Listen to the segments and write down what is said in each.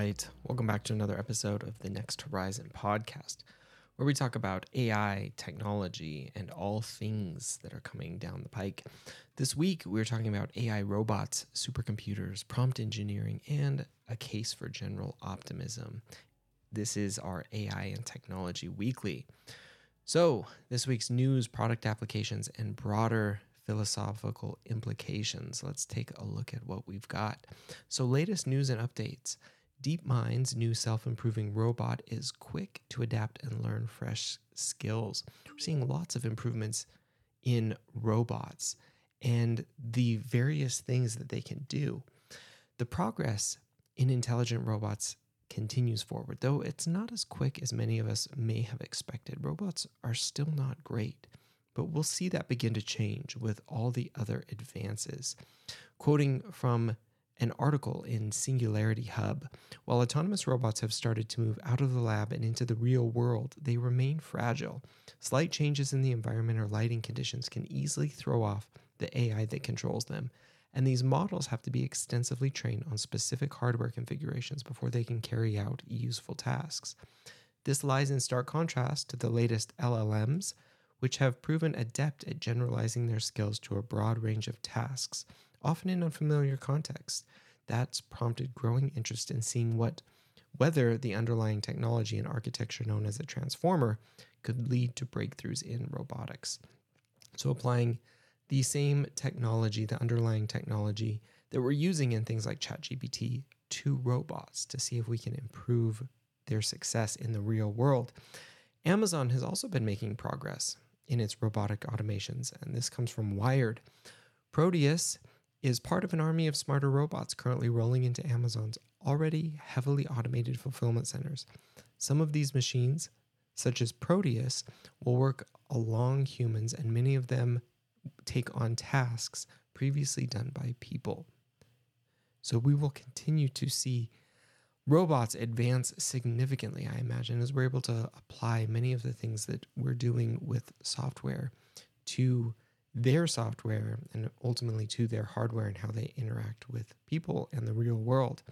Right, welcome back to another episode of the Next Horizon podcast, where we talk about AI, technology, and all things that are coming down the pike. This week, we're talking about AI robots, supercomputers, prompt engineering, and a case for general optimism. This is our AI and Technology Weekly. So, this week's news, product applications, and broader philosophical implications. Let's take a look at what we've got. So, latest news and updates. DeepMind's new self improving robot is quick to adapt and learn fresh skills. We're seeing lots of improvements in robots and the various things that they can do. The progress in intelligent robots continues forward, though it's not as quick as many of us may have expected. Robots are still not great, but we'll see that begin to change with all the other advances. Quoting from an article in Singularity Hub. While autonomous robots have started to move out of the lab and into the real world, they remain fragile. Slight changes in the environment or lighting conditions can easily throw off the AI that controls them, and these models have to be extensively trained on specific hardware configurations before they can carry out useful tasks. This lies in stark contrast to the latest LLMs, which have proven adept at generalizing their skills to a broad range of tasks often in unfamiliar contexts. That's prompted growing interest in seeing what whether the underlying technology and architecture known as a transformer could lead to breakthroughs in robotics. So applying the same technology, the underlying technology that we're using in things like ChatGPT to robots to see if we can improve their success in the real world. Amazon has also been making progress in its robotic automations, and this comes from Wired. Proteus is part of an army of smarter robots currently rolling into Amazon's already heavily automated fulfillment centers. Some of these machines, such as Proteus, will work along humans, and many of them take on tasks previously done by people. So we will continue to see robots advance significantly, I imagine, as we're able to apply many of the things that we're doing with software to their software and ultimately to their hardware and how they interact with people and the real world.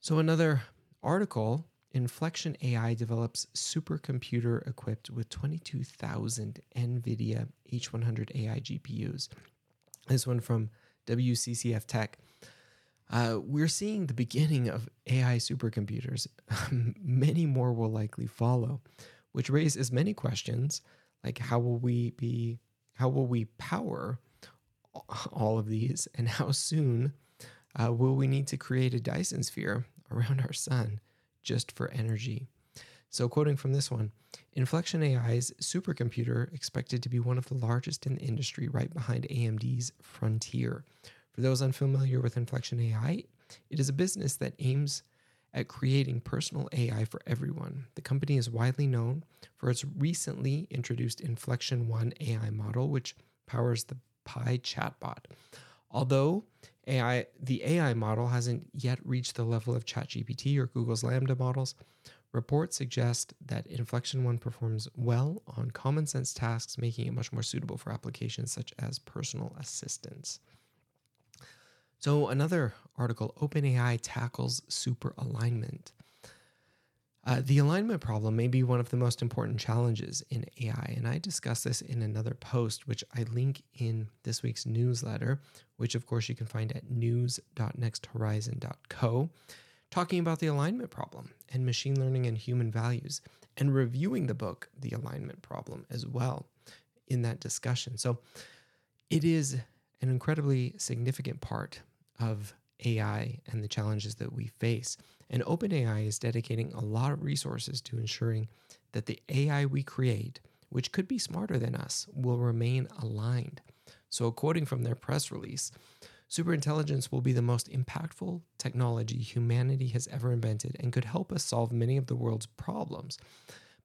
So, another article Inflection AI develops supercomputer equipped with 22,000 NVIDIA H100 AI GPUs. This one from WCCF Tech. Uh, we're seeing the beginning of AI supercomputers. many more will likely follow, which raises many questions like how will we be how will we power all of these? And how soon uh, will we need to create a Dyson sphere around our sun just for energy? So, quoting from this one, Inflection AI's supercomputer expected to be one of the largest in the industry, right behind AMD's Frontier. For those unfamiliar with Inflection AI, it is a business that aims at creating personal AI for everyone. The company is widely known for its recently introduced Inflection One AI model, which powers the Pi chatbot. Although AI, the AI model hasn't yet reached the level of ChatGPT or Google's LaMDA models, reports suggest that Inflection One performs well on common sense tasks, making it much more suitable for applications such as personal assistance. So, another article OpenAI tackles super alignment. Uh, the alignment problem may be one of the most important challenges in AI, and I discuss this in another post, which I link in this week's newsletter, which of course you can find at news.nexthorizon.co, talking about the alignment problem and machine learning and human values, and reviewing the book, The Alignment Problem, as well in that discussion. So it is an incredibly significant part of AI and the challenges that we face. And OpenAI is dedicating a lot of resources to ensuring that the AI we create, which could be smarter than us, will remain aligned. So, quoting from their press release, superintelligence will be the most impactful technology humanity has ever invented and could help us solve many of the world's problems.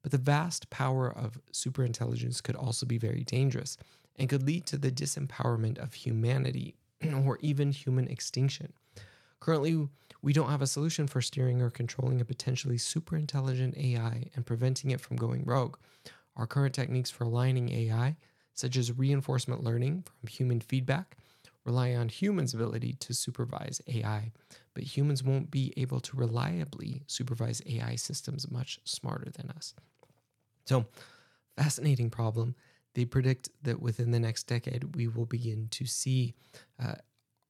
But the vast power of superintelligence could also be very dangerous and could lead to the disempowerment of humanity or even human extinction. Currently, we don't have a solution for steering or controlling a potentially super intelligent AI and preventing it from going rogue. Our current techniques for aligning AI, such as reinforcement learning from human feedback, rely on humans' ability to supervise AI, but humans won't be able to reliably supervise AI systems much smarter than us. So, fascinating problem. They predict that within the next decade, we will begin to see uh,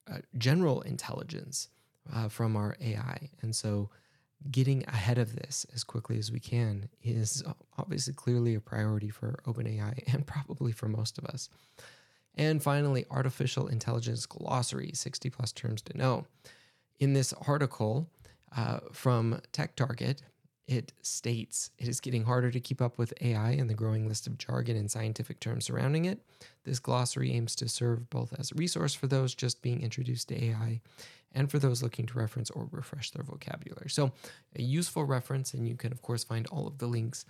uh, general intelligence uh, from our AI. And so, getting ahead of this as quickly as we can is obviously clearly a priority for OpenAI and probably for most of us. And finally, artificial intelligence glossary 60 plus terms to know. In this article uh, from TechTarget, it states it is getting harder to keep up with AI and the growing list of jargon and scientific terms surrounding it. This glossary aims to serve both as a resource for those just being introduced to AI and for those looking to reference or refresh their vocabulary. So, a useful reference, and you can, of course, find all of the links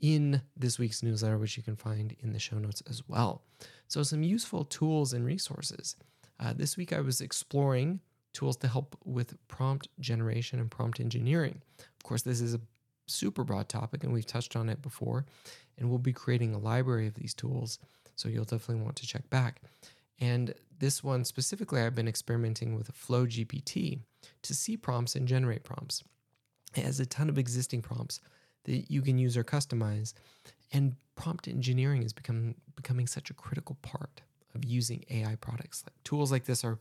in this week's newsletter, which you can find in the show notes as well. So, some useful tools and resources. Uh, this week, I was exploring tools to help with prompt generation and prompt engineering. Of course, this is a super broad topic and we've touched on it before. And we'll be creating a library of these tools. So you'll definitely want to check back. And this one specifically, I've been experimenting with Flow GPT to see prompts and generate prompts. It has a ton of existing prompts that you can use or customize. And prompt engineering is becoming becoming such a critical part of using AI products. Like tools like this are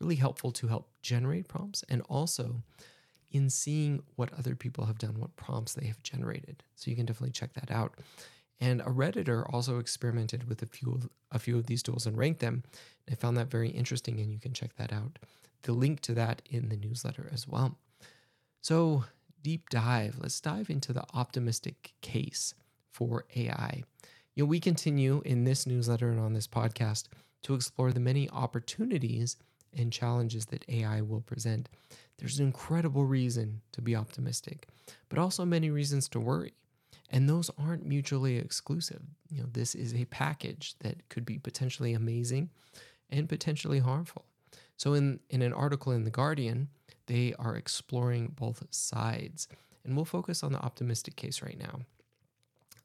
really helpful to help generate prompts and also in seeing what other people have done, what prompts they have generated. So you can definitely check that out. And a Redditor also experimented with a few of, a few of these tools and ranked them. I found that very interesting, and you can check that out. The link to that in the newsletter as well. So deep dive. Let's dive into the optimistic case for AI. You know, we continue in this newsletter and on this podcast to explore the many opportunities and challenges that AI will present. There's an incredible reason to be optimistic, but also many reasons to worry. And those aren't mutually exclusive. You know, this is a package that could be potentially amazing and potentially harmful. So in, in an article in The Guardian, they are exploring both sides. And we'll focus on the optimistic case right now.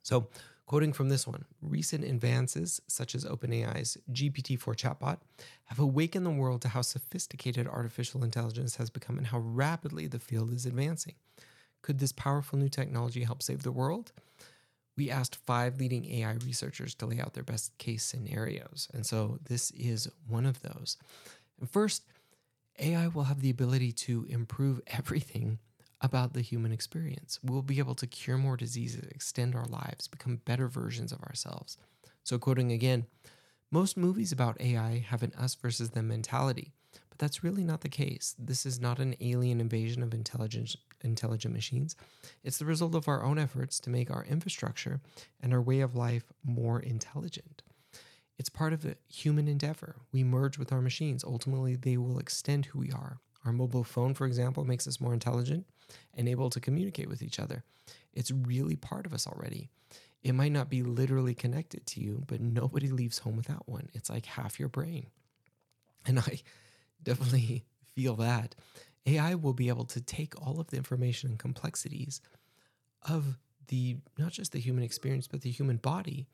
So Quoting from this one recent advances, such as OpenAI's GPT 4 chatbot, have awakened the world to how sophisticated artificial intelligence has become and how rapidly the field is advancing. Could this powerful new technology help save the world? We asked five leading AI researchers to lay out their best case scenarios. And so this is one of those. And first, AI will have the ability to improve everything about the human experience. We'll be able to cure more diseases, extend our lives, become better versions of ourselves. So, quoting again, most movies about AI have an us versus them mentality, but that's really not the case. This is not an alien invasion of intelligent, intelligent machines. It's the result of our own efforts to make our infrastructure and our way of life more intelligent. It's part of a human endeavor. We merge with our machines. Ultimately, they will extend who we are. Our mobile phone, for example, makes us more intelligent and able to communicate with each other. It's really part of us already. It might not be literally connected to you, but nobody leaves home without one. It's like half your brain. And I definitely feel that. AI will be able to take all of the information and complexities of the not just the human experience, but the human body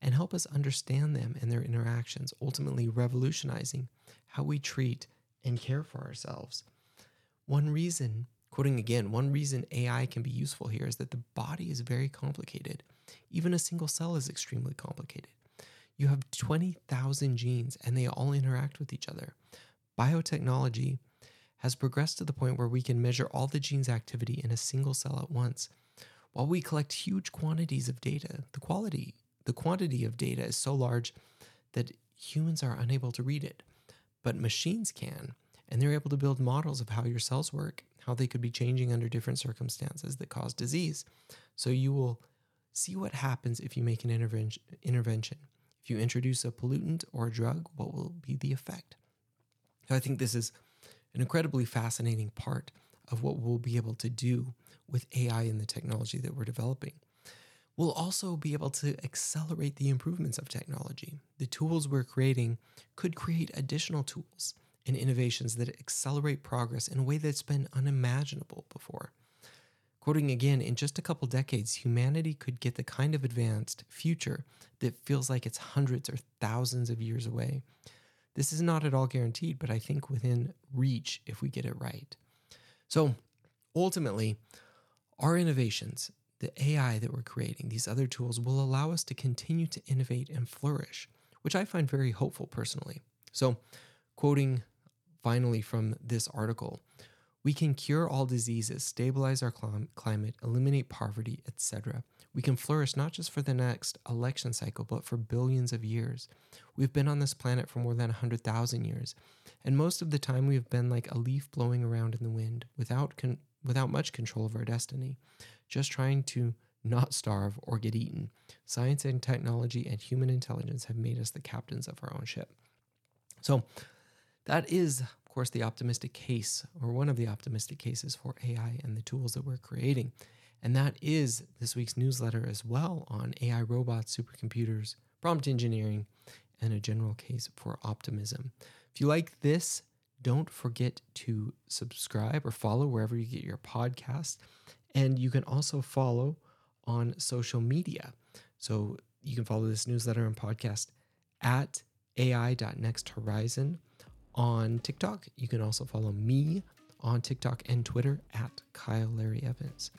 and help us understand them and their interactions, ultimately revolutionizing how we treat and care for ourselves. One reason Quoting again, one reason AI can be useful here is that the body is very complicated. Even a single cell is extremely complicated. You have 20,000 genes and they all interact with each other. Biotechnology has progressed to the point where we can measure all the genes' activity in a single cell at once. While we collect huge quantities of data, the quality, the quantity of data is so large that humans are unable to read it, but machines can, and they're able to build models of how your cells work how they could be changing under different circumstances that cause disease. So you will see what happens if you make an intervention. If you introduce a pollutant or a drug, what will be the effect? So I think this is an incredibly fascinating part of what we'll be able to do with AI and the technology that we're developing. We'll also be able to accelerate the improvements of technology. The tools we're creating could create additional tools and innovations that accelerate progress in a way that's been unimaginable before. Quoting again, in just a couple decades, humanity could get the kind of advanced future that feels like it's hundreds or thousands of years away. This is not at all guaranteed, but I think within reach if we get it right. So ultimately, our innovations, the AI that we're creating, these other tools will allow us to continue to innovate and flourish, which I find very hopeful personally. So, quoting finally from this article, we can cure all diseases, stabilize our climate, eliminate poverty, etc. We can flourish not just for the next election cycle, but for billions of years. We've been on this planet for more than 100,000 years, and most of the time we have been like a leaf blowing around in the wind without, con- without much control of our destiny, just trying to not starve or get eaten. Science and technology and human intelligence have made us the captains of our own ship. So, that is, of course, the optimistic case, or one of the optimistic cases for AI and the tools that we're creating. And that is this week's newsletter as well on AI robots, supercomputers, prompt engineering, and a general case for optimism. If you like this, don't forget to subscribe or follow wherever you get your podcast. And you can also follow on social media. So you can follow this newsletter and podcast at ai.nexthorizon on TikTok. You can also follow me on TikTok and Twitter at Kyle Larry Evans.